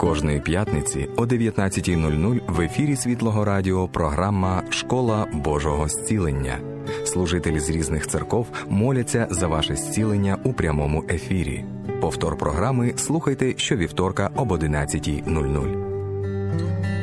Кожної п'ятниці о 19.00 в ефірі Світлого Радіо програма Школа Божого зцілення. Служителі з різних церков моляться за ваше зцілення у прямому ефірі. Повтор програми слухайте щовівторка об 11.00.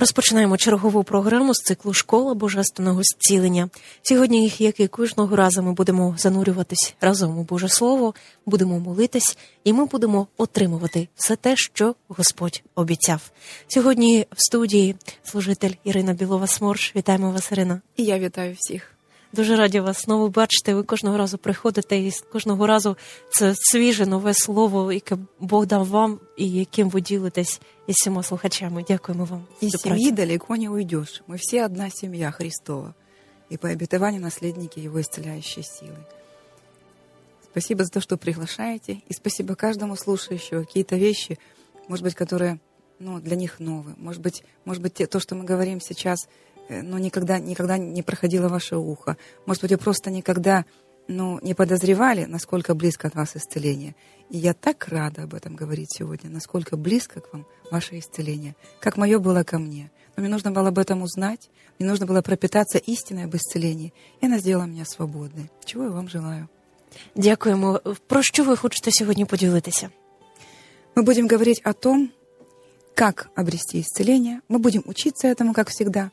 Розпочинаємо чергову програму з циклу Школа Божественного зцілення. Сьогодні, як і кожного разу, ми будемо занурюватись разом у Боже Слово, будемо молитись, і ми будемо отримувати все те, що Господь обіцяв. Сьогодні в студії служитель Ірина Білова Сморш. Вітаємо вас, Ірина. І я вітаю всіх. Дуже раді вас знову бачити. Ви кожного разу приходите, і кожного разу це свіже нове слово, яке Бог дав вам і яким ви ділитесь із всіма слухачами. Дякуємо вам. Из семьи далеко не уйдешь. Мы все одна семья Христова. И по обетованию наследники Его исцеляющей силы. Спасибо за то, что приглашаете. И спасибо каждому слушающему. Какие-то вещи, может быть, которые ну, для них новые. Может быть, может быть, те- то, что мы говорим сейчас, э, ну, никогда, никогда не проходило ваше ухо. Может быть, вы просто никогда ну, не подозревали, насколько близко от вас исцеление. И я так рада об этом говорить сегодня, насколько близко к вам ваше исцеление, как мое было ко мне. Но мне нужно было об этом узнать, мне нужно было пропитаться истиной об исцелении, и она сделала меня свободной. Чего я вам желаю. Дякуємо. Про що ви хочете сьогодні поділитися? Мы будем говорить о том, как обрести исцеление. Мы будем учиться этому, как всегда.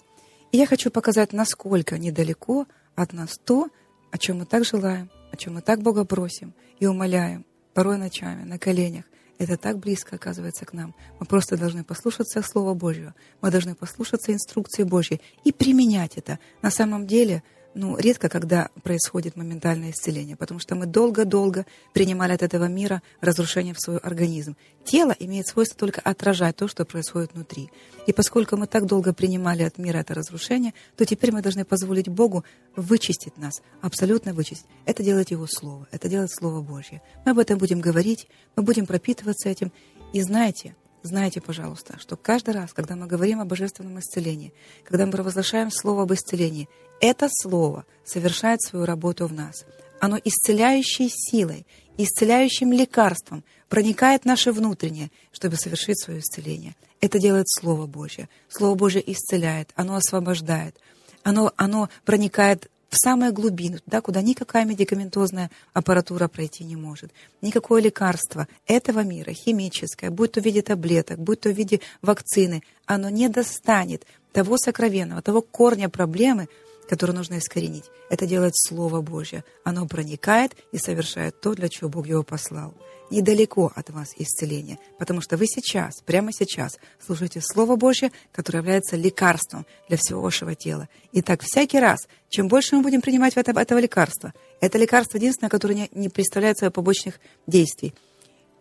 И я хочу показать, насколько недалеко от нас то, о чем мы так желаем, о чем мы так Бога просим и умоляем, порой ночами, на коленях. Это так близко оказывается к нам. Мы просто должны послушаться Слова Божьего. Мы должны послушаться инструкции Божьей и применять это. На самом деле, ну, редко когда происходит моментальное исцеление, потому что мы долго-долго принимали от этого мира разрушение в свой организм. Тело имеет свойство только отражать то, что происходит внутри. И поскольку мы так долго принимали от мира это разрушение, то теперь мы должны позволить Богу вычистить нас, абсолютно вычистить. Это делает Его Слово, это делает Слово Божье. Мы об этом будем говорить, мы будем пропитываться этим. И знаете, Знайте, пожалуйста, что каждый раз, когда мы говорим о божественном исцелении, когда мы провозглашаем слово об исцелении, это слово совершает свою работу в нас. Оно исцеляющей силой, исцеляющим лекарством проникает в наше внутреннее, чтобы совершить свое исцеление. Это делает Слово Божье. Слово Божье исцеляет, оно освобождает, оно, оно проникает в самые глубины, туда, куда никакая медикаментозная аппаратура пройти не может. Никакое лекарство этого мира, химическое, будь то в виде таблеток, будь то в виде вакцины, оно не достанет того сокровенного, того корня проблемы, который нужно искоренить. Это делает Слово Божье. Оно проникает и совершает то, для чего Бог его послал. Недалеко от вас исцеление, потому что вы сейчас, прямо сейчас, слушаете Слово Божье, которое является лекарством для всего вашего тела. И так всякий раз, чем больше мы будем принимать это, этого лекарства, это лекарство единственное, которое не, не представляет своих побочных действий.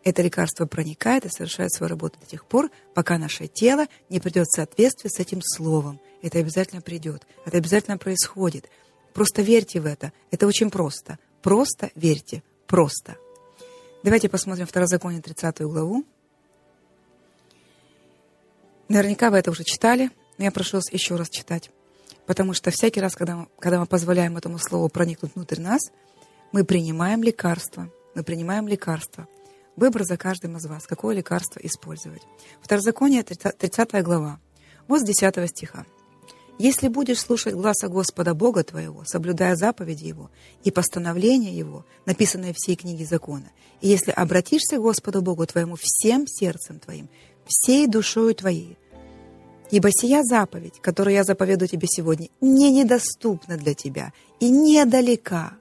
Это лекарство проникает и совершает свою работу до тех пор, пока наше тело не придет в соответствие с этим словом. Это обязательно придет. Это обязательно происходит. Просто верьте в это. Это очень просто. Просто верьте. Просто. Давайте посмотрим Второзаконие 30 главу. Наверняка вы это уже читали, но я прошу вас еще раз читать. Потому что всякий раз, когда мы, когда мы позволяем этому слову проникнуть внутрь нас, мы принимаем лекарство. Мы принимаем лекарство. Выбор за каждым из вас, какое лекарство использовать. Второзаконие, 30 30 глава. Вот с 10 стиха. «Если будешь слушать гласа Господа Бога твоего, соблюдая заповеди Его и постановления Его, написанные в всей книге закона, и если обратишься к Господу Богу твоему всем сердцем твоим, всей душою твоей, Ибо сия заповедь, которую я заповедую тебе сегодня, не недоступна для тебя и недалека.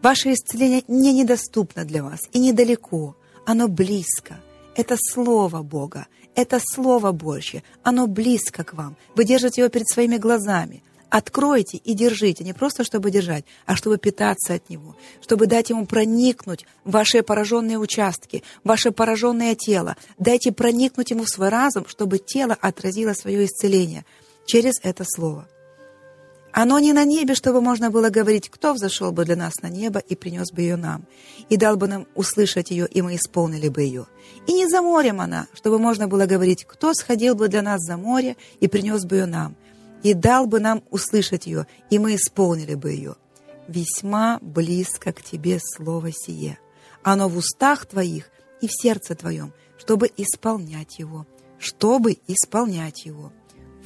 Ваше исцеление не недоступно для вас и недалеко. Оно близко. Это Слово Бога, это Слово Божье. Оно близко к вам. Вы держите его перед своими глазами. Откройте и держите, не просто чтобы держать, а чтобы питаться от него, чтобы дать ему проникнуть в ваши пораженные участки, в ваше пораженное тело. Дайте проникнуть ему в свой разум, чтобы тело отразило свое исцеление через это слово. Оно не на небе, чтобы можно было говорить, кто взошел бы для нас на небо и принес бы ее нам, и дал бы нам услышать ее, и мы исполнили бы ее. И не за морем она, чтобы можно было говорить, кто сходил бы для нас за море и принес бы ее нам, и дал бы нам услышать ее, и мы исполнили бы ее. Весьма близко к тебе слово сие. оно в устах твоих и в сердце твоем, чтобы исполнять его, чтобы исполнять его.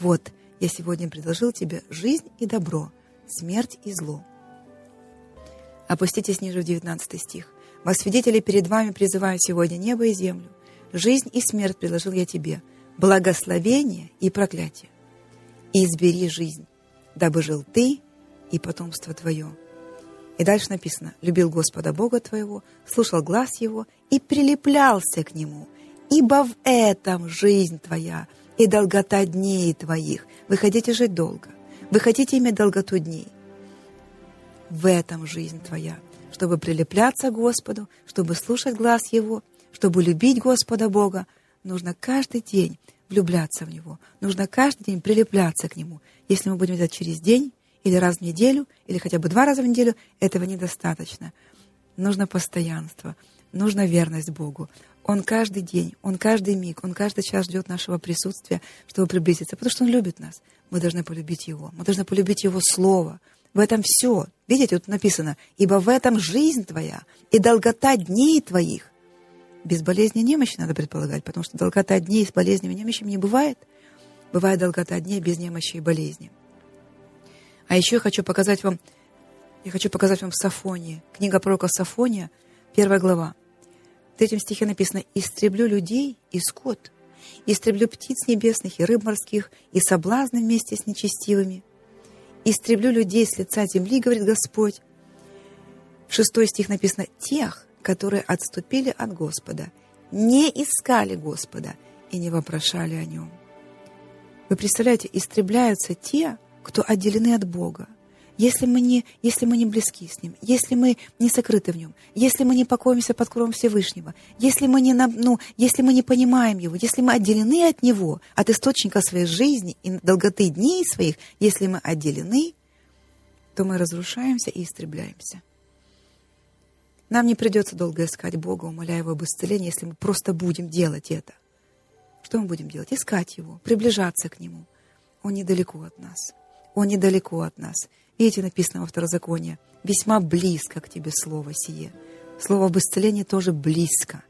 Вот, я сегодня предложил тебе жизнь и добро, смерть и зло. Опуститесь ниже в 19 стих. «Во свидетели перед вами призываю сегодня небо и землю. Жизнь и смерть предложил я тебе, благословение и проклятие. И избери жизнь, дабы жил ты и потомство твое». И дальше написано, «Любил Господа Бога твоего, слушал глаз Его и прилеплялся к Нему, ибо в этом жизнь твоя и долгота дней твоих. Вы хотите жить долго, вы хотите иметь долготу дней. В этом жизнь твоя, чтобы прилепляться к Господу, чтобы слушать глаз Его, чтобы любить Господа Бога, нужно каждый день влюбляться в Него, нужно каждый день прилепляться к Нему. Если мы будем делать через день, или раз в неделю, или хотя бы два раза в неделю, этого недостаточно. Нужно постоянство, нужна верность Богу. Он каждый день, Он каждый миг, Он каждый час ждет нашего присутствия, чтобы приблизиться, потому что Он любит нас. Мы должны полюбить Его, мы должны полюбить Его Слово. В этом все. Видите, тут написано, «Ибо в этом жизнь твоя и долгота дней твоих». Без болезни и немощи надо предполагать, потому что долгота дней с болезнями и немощами не бывает. Бывает долгота дней без немощи и болезни. А еще я хочу показать вам, я хочу показать вам Сафония, книга пророка Сафония, первая глава. В третьем стихе написано «Истреблю людей и скот, истреблю птиц небесных и рыб морских, и соблазны вместе с нечестивыми. Истреблю людей с лица земли, говорит Господь». В шестой стих написано «Тех, которые отступили от Господа, не искали Господа и не вопрошали о Нем». Вы представляете, истребляются те, кто отделены от Бога. Если мы, не, если мы не близки с Ним, если мы не сокрыты в Нем, если мы не покоимся под кровом Всевышнего, если мы не, ну, если мы не понимаем Его, если мы отделены от Него, от источника своей жизни и долготы дней своих, если мы отделены, то мы разрушаемся и истребляемся. Нам не придется долго искать Бога, умоляя Его об исцелении, если мы просто будем делать это. Что мы будем делать? Искать Его, приближаться к Нему. Он недалеко от нас. Он недалеко от нас. Видите, написано во второзаконии, весьма близко к тебе слово сие. Слово об исцелении тоже близко.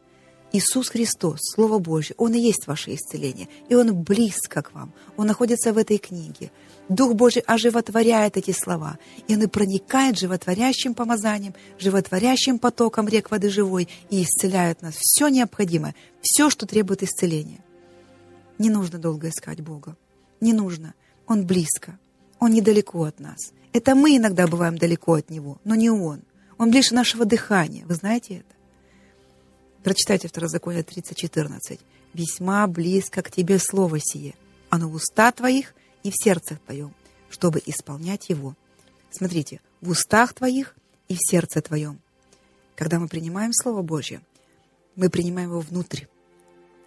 Иисус Христос, Слово Божье, Он и есть ваше исцеление, и Он близко к вам. Он находится в этой книге. Дух Божий оживотворяет эти слова, и Он и проникает животворящим помазанием, животворящим потоком рек воды живой и исцеляет нас. Все необходимое, все, что требует исцеления. Не нужно долго искать Бога. Не нужно. Он близко. Он недалеко от нас. Это мы иногда бываем далеко от Него, но не Он. Он ближе нашего дыхания. Вы знаете это? Прочитайте Второзаконие 30.14. «Весьма близко к тебе слово сие, оно в уста твоих и в сердце твоем, чтобы исполнять его». Смотрите, в устах твоих и в сердце твоем. Когда мы принимаем Слово Божье, мы принимаем его внутрь.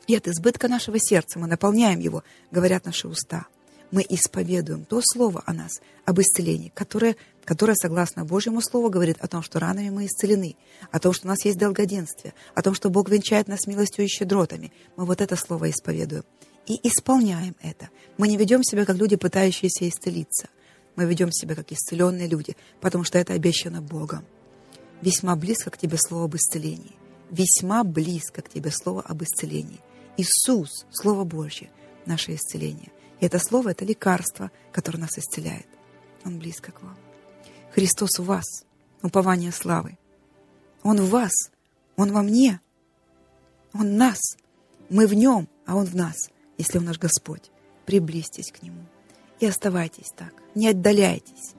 И от избытка нашего сердца мы наполняем его, говорят наши уста – мы исповедуем то слово о нас, об исцелении, которое, которое, согласно Божьему Слову, говорит о том, что ранами мы исцелены, о том, что у нас есть долгоденствие, о том, что Бог венчает нас милостью и щедротами. Мы вот это слово исповедуем. И исполняем это. Мы не ведем себя, как люди, пытающиеся исцелиться. Мы ведем себя, как исцеленные люди, потому что это обещано Богом. Весьма близко к тебе слово об исцелении. Весьма близко к тебе слово об исцелении. Иисус, Слово Божье, наше исцеление. И это слово — это лекарство, которое нас исцеляет. Он близко к вам. Христос в вас, упование славы. Он в вас, Он во мне. Он нас. Мы в Нем, а Он в нас, если Он наш Господь. Приблизьтесь к Нему и оставайтесь так. Не отдаляйтесь,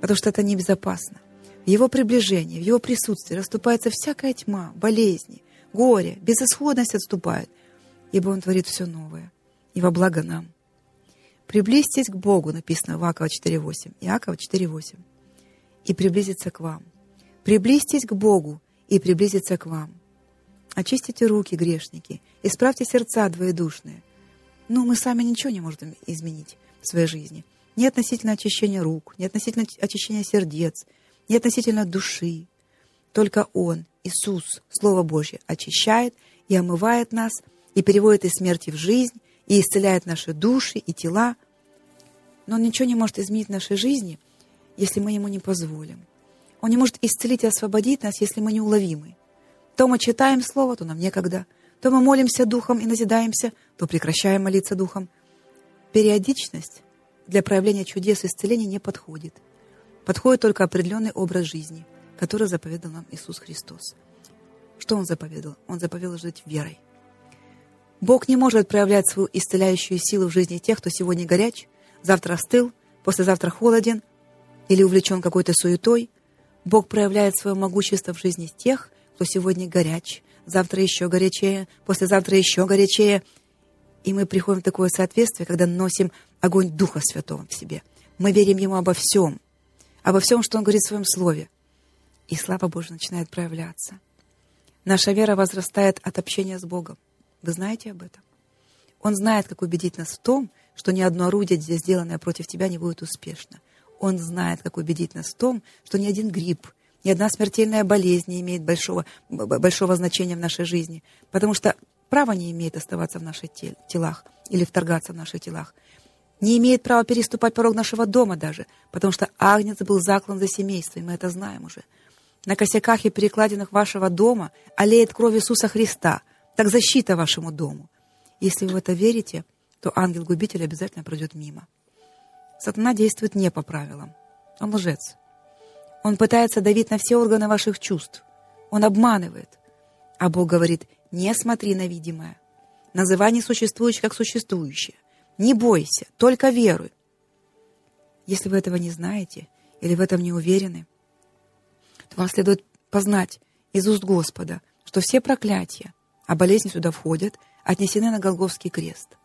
потому что это небезопасно. В Его приближении, в Его присутствии расступается всякая тьма, болезни, горе, безысходность отступает, ибо Он творит все новое и во благо нам. Приблизьтесь к Богу, написано в Иакова 4.8. Иакова 4.8. И приблизиться к вам. Приблизьтесь к Богу и приблизиться к вам. Очистите руки, грешники, исправьте сердца двоедушные. Ну, мы сами ничего не можем изменить в своей жизни. Не относительно очищения рук, не относительно очищения сердец, не относительно души. Только Он, Иисус, Слово Божье, очищает и омывает нас, и переводит из смерти в жизнь, и исцеляет наши души и тела. Но Он ничего не может изменить в нашей жизни, если мы Ему не позволим. Он не может исцелить и освободить нас, если мы неуловимы. То мы читаем Слово, то нам некогда. То мы молимся Духом и назидаемся, то прекращаем молиться Духом. Периодичность для проявления чудес и исцеления не подходит. Подходит только определенный образ жизни, который заповедал нам Иисус Христос. Что Он заповедал? Он заповедал жить верой. Бог не может проявлять свою исцеляющую силу в жизни тех, кто сегодня горяч, завтра остыл, послезавтра холоден или увлечен какой-то суетой. Бог проявляет свое могущество в жизни тех, кто сегодня горяч, завтра еще горячее, послезавтра еще горячее. И мы приходим в такое соответствие, когда носим огонь Духа Святого в себе. Мы верим Ему обо всем, обо всем, что Он говорит в Своем Слове. И слава Божия начинает проявляться. Наша вера возрастает от общения с Богом. Вы знаете об этом? Он знает, как убедить нас в том, что ни одно орудие, сделанное против тебя, не будет успешно. Он знает, как убедить нас в том, что ни один грипп, ни одна смертельная болезнь не имеет большого, большого значения в нашей жизни, потому что право не имеет оставаться в наших телах или вторгаться в наших телах. Не имеет права переступать порог нашего дома даже, потому что Агнец был заклан за семейство, и мы это знаем уже. На косяках и перекладинах вашего дома олеет кровь Иисуса Христа – так защита вашему дому. Если вы в это верите, то ангел-губитель обязательно пройдет мимо. Сатана действует не по правилам. Он лжец. Он пытается давить на все органы ваших чувств. Он обманывает. А Бог говорит, не смотри на видимое. Называй несуществующее как существующее. Не бойся, только веруй. Если вы этого не знаете или в этом не уверены, то вам следует познать из уст Господа, что все проклятия, а болезни сюда входят, отнесены на Голговский крест.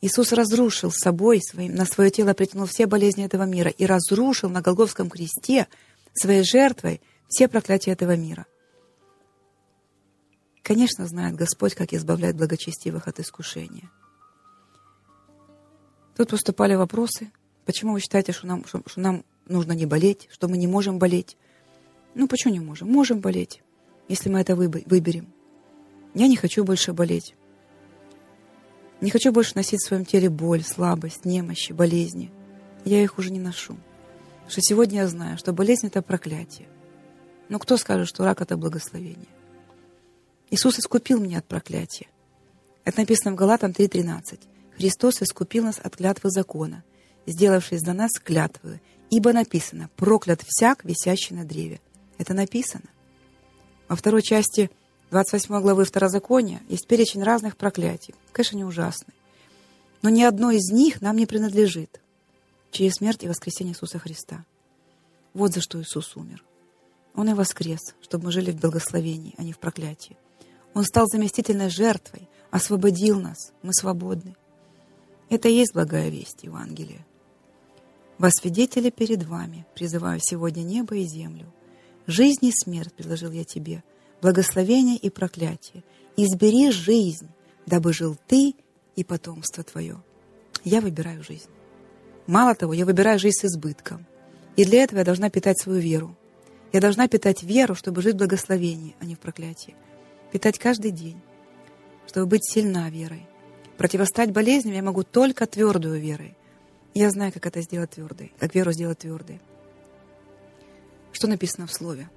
Иисус разрушил собой, своим, на свое тело притянул все болезни этого мира и разрушил на Голговском кресте своей жертвой все проклятия этого мира. Конечно, знает Господь, как избавлять благочестивых от искушения. Тут поступали вопросы. Почему вы считаете, что нам, что, что нам нужно не болеть, что мы не можем болеть? Ну, почему не можем? Можем болеть если мы это выберем. Я не хочу больше болеть. Не хочу больше носить в своем теле боль, слабость, немощи, болезни. Я их уже не ношу. Потому что сегодня я знаю, что болезнь — это проклятие. Но кто скажет, что рак — это благословение? Иисус искупил меня от проклятия. Это написано в Галатам 3.13. Христос искупил нас от клятвы закона, сделавшись за нас клятвою, ибо написано «проклят всяк, висящий на древе». Это написано. Во второй части 28 главы Второзакония есть перечень разных проклятий. Конечно, они ужасны. Но ни одно из них нам не принадлежит через смерть и воскресение Иисуса Христа. Вот за что Иисус умер. Он и воскрес, чтобы мы жили в благословении, а не в проклятии. Он стал заместительной жертвой, освободил нас, мы свободны. Это и есть благая весть Евангелия. Во свидетели перед вами призываю сегодня небо и землю – Жизнь и смерть предложил я тебе, благословение и проклятие. Избери жизнь, дабы жил ты и потомство твое. Я выбираю жизнь. Мало того, я выбираю жизнь с избытком. И для этого я должна питать свою веру. Я должна питать веру, чтобы жить в благословении, а не в проклятии. Питать каждый день, чтобы быть сильна верой. Противостать болезням я могу только твердую верой. Я знаю, как это сделать твердой, как веру сделать твердой. Что написано в Слове?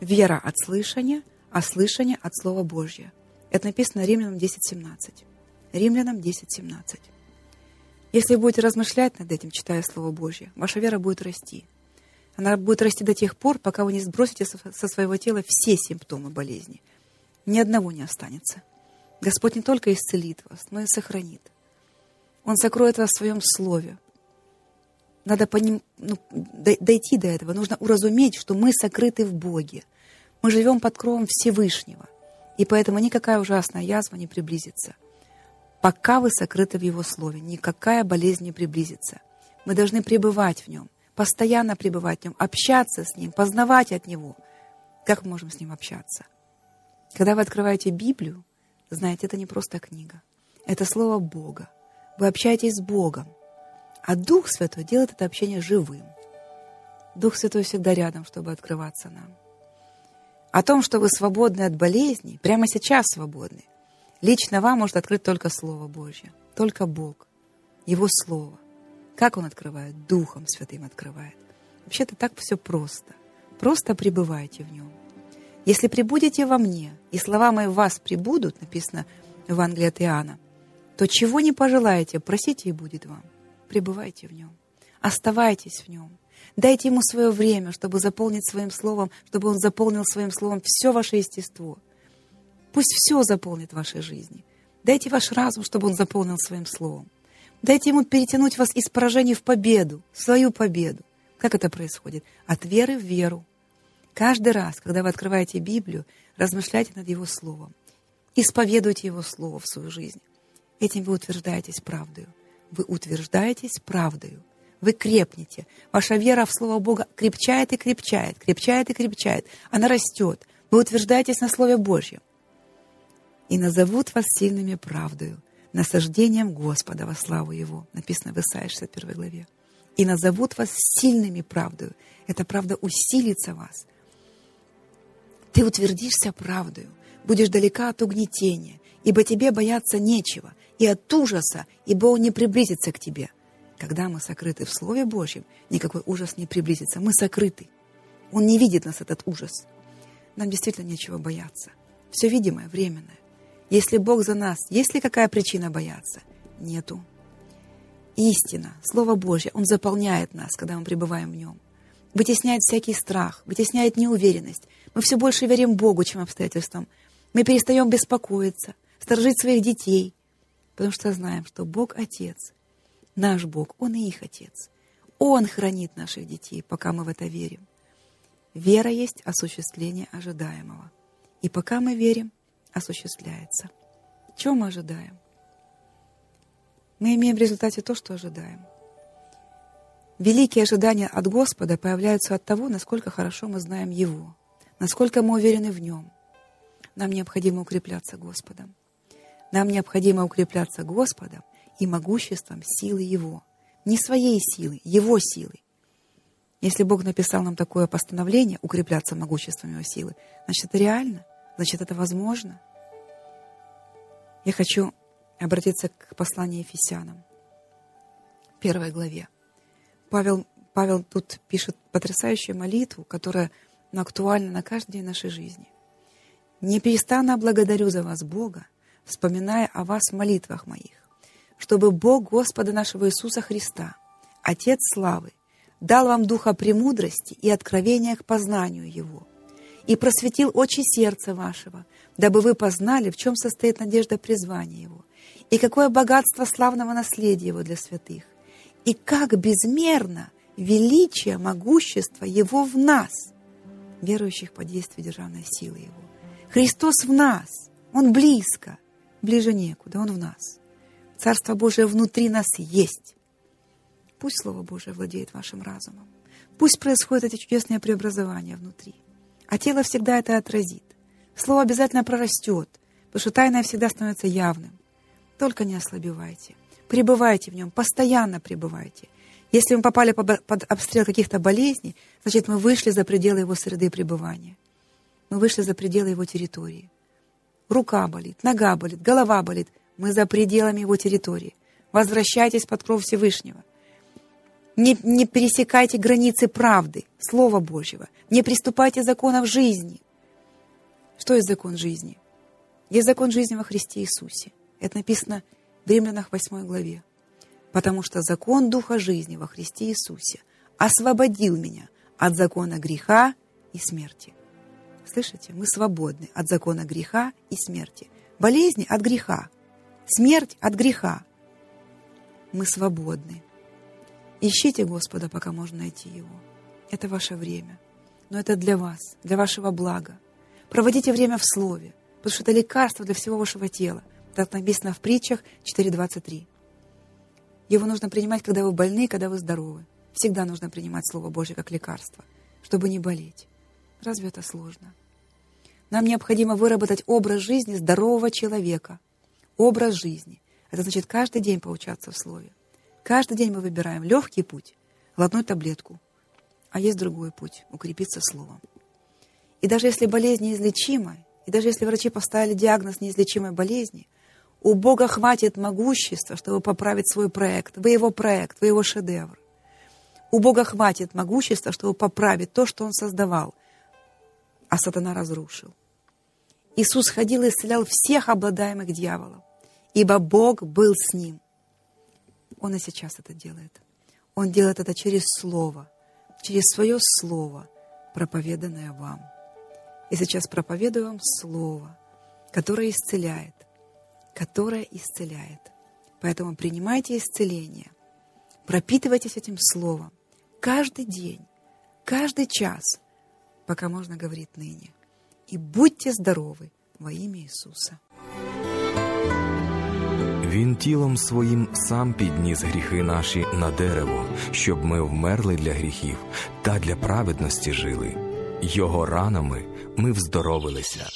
Вера от слышания, а слышание от Слова Божьего. Это написано Римлянам 10.17. Римлянам 10.17. Если вы будете размышлять над этим, читая Слово Божье, ваша вера будет расти. Она будет расти до тех пор, пока вы не сбросите со своего тела все симптомы болезни. Ни одного не останется. Господь не только исцелит вас, но и сохранит. Он сокроет вас в своем Слове, надо по ним, ну, дойти до этого. Нужно уразуметь, что мы сокрыты в Боге. Мы живем под кровом Всевышнего. И поэтому никакая ужасная язва не приблизится. Пока вы сокрыты в Его Слове, никакая болезнь не приблизится. Мы должны пребывать в Нем, постоянно пребывать в Нем, общаться с Ним, познавать от Него. Как мы можем с Ним общаться? Когда вы открываете Библию, знаете, это не просто книга. Это Слово Бога. Вы общаетесь с Богом. А Дух Святой делает это общение живым. Дух Святой всегда рядом, чтобы открываться нам. О том, что вы свободны от болезней, прямо сейчас свободны, лично вам может открыть только Слово Божье, только Бог, Его Слово. Как Он открывает? Духом Святым открывает. Вообще-то так все просто. Просто пребывайте в Нем. Если прибудете во мне, и слова мои в вас прибудут, написано в Евангелии от Иоанна, то чего не пожелаете, просите и будет вам. Пребывайте в нем. Оставайтесь в нем. Дайте ему свое время, чтобы заполнить своим словом, чтобы он заполнил своим словом все ваше естество. Пусть все заполнит в вашей жизни. Дайте ваш разум, чтобы он заполнил своим словом. Дайте ему перетянуть вас из поражений в победу, в свою победу. Как это происходит? От веры в веру. Каждый раз, когда вы открываете Библию, размышляйте над Его Словом. Исповедуйте Его Слово в свою жизнь. Этим вы утверждаетесь правдою. Вы утверждаетесь правдою. Вы крепнете. Ваша вера в Слово Бога крепчает и крепчает, крепчает и крепчает. Она растет. Вы утверждаетесь на Слове Божьем. И назовут вас сильными правдою, насаждением Господа во славу Его. Написано в Исаии 61 главе. И назовут вас сильными правдою. Эта правда усилится вас. Ты утвердишься правдою, будешь далека от угнетения, ибо тебе бояться нечего, и от ужаса, ибо он не приблизится к тебе. Когда мы сокрыты в Слове Божьем, никакой ужас не приблизится. Мы сокрыты. Он не видит нас, этот ужас. Нам действительно нечего бояться. Все видимое, временное. Если Бог за нас, есть ли какая причина бояться? Нету. Истина, Слово Божье, Он заполняет нас, когда мы пребываем в Нем. Вытесняет всякий страх, вытесняет неуверенность. Мы все больше верим Богу, чем обстоятельствам. Мы перестаем беспокоиться, сторожить своих детей, потому что знаем, что Бог Отец, наш Бог, Он и их Отец. Он хранит наших детей, пока мы в это верим. Вера есть осуществление ожидаемого. И пока мы верим, осуществляется. Чего мы ожидаем? Мы имеем в результате то, что ожидаем. Великие ожидания от Господа появляются от того, насколько хорошо мы знаем Его, насколько мы уверены в Нем. Нам необходимо укрепляться Господом. Нам необходимо укрепляться Господом и могуществом силы Его. Не своей силы, Его силы. Если Бог написал нам такое постановление, укрепляться могуществом Его силы, значит, это реально, значит, это возможно. Я хочу обратиться к посланию Ефесянам, первой главе. Павел, Павел тут пишет потрясающую молитву, которая актуальна на каждый день нашей жизни. «Непрестанно благодарю за вас, Бога, вспоминая о вас в молитвах моих, чтобы Бог Господа нашего Иисуса Христа, Отец славы, дал вам духа премудрости и откровения к познанию Его, и просветил очи сердца вашего, дабы вы познали, в чем состоит надежда призвания Его, и какое богатство славного наследия Его для святых, и как безмерно величие, могущество Его в нас, верующих по действию державной силы Его. Христос в нас, Он близко, Ближе некуда, Он в нас. Царство Божие внутри нас есть. Пусть Слово Божие владеет вашим разумом. Пусть происходят эти чудесные преобразования внутри. А тело всегда это отразит. Слово обязательно прорастет, потому что тайное всегда становится явным. Только не ослабевайте. Пребывайте в нем, постоянно пребывайте. Если мы попали под обстрел каких-то болезней, значит, мы вышли за пределы его среды пребывания. Мы вышли за пределы его территории рука болит, нога болит, голова болит. Мы за пределами его территории. Возвращайтесь под кровь Всевышнего. Не, не пересекайте границы правды, Слова Божьего. Не приступайте законов жизни. Что есть закон жизни? Есть закон жизни во Христе Иисусе. Это написано в Римлянах 8 главе. Потому что закон Духа жизни во Христе Иисусе освободил меня от закона греха и смерти. Слышите? Мы свободны от закона греха и смерти. Болезни от греха. Смерть от греха. Мы свободны. Ищите Господа, пока можно найти Его. Это ваше время. Но это для вас, для вашего блага. Проводите время в Слове, потому что это лекарство для всего вашего тела. Так написано в притчах 4.23. Его нужно принимать, когда вы больны, когда вы здоровы. Всегда нужно принимать Слово Божье как лекарство, чтобы не болеть. Разве это сложно? Нам необходимо выработать образ жизни здорового человека. Образ жизни. Это значит каждый день поучаться в Слове. Каждый день мы выбираем легкий путь, глотнуть таблетку. А есть другой путь — укрепиться Словом. И даже если болезнь неизлечима, и даже если врачи поставили диагноз неизлечимой болезни, у Бога хватит могущества, чтобы поправить свой проект. Вы его проект, вы его шедевр. У Бога хватит могущества, чтобы поправить то, что Он создавал. а сатана разрушил. Иисус ходил и исцелял всех обладаемых дьяволом, ибо Бог был с ним. Он и сейчас это делает. Он делает это через Слово, через свое Слово, проповеданное вам. И сейчас проповедую вам Слово, которое исцеляет, которое исцеляет. Поэтому принимайте исцеление, пропитывайтесь этим Словом каждый день, каждый час, пока можно говорить ныне. И будьте здоровы во имя Иисуса. Він тілом своїм сам підніс гріхи наші на дерево, щоб ми вмерли для гріхів та для праведності жили. Його ранами ми вздоровилися.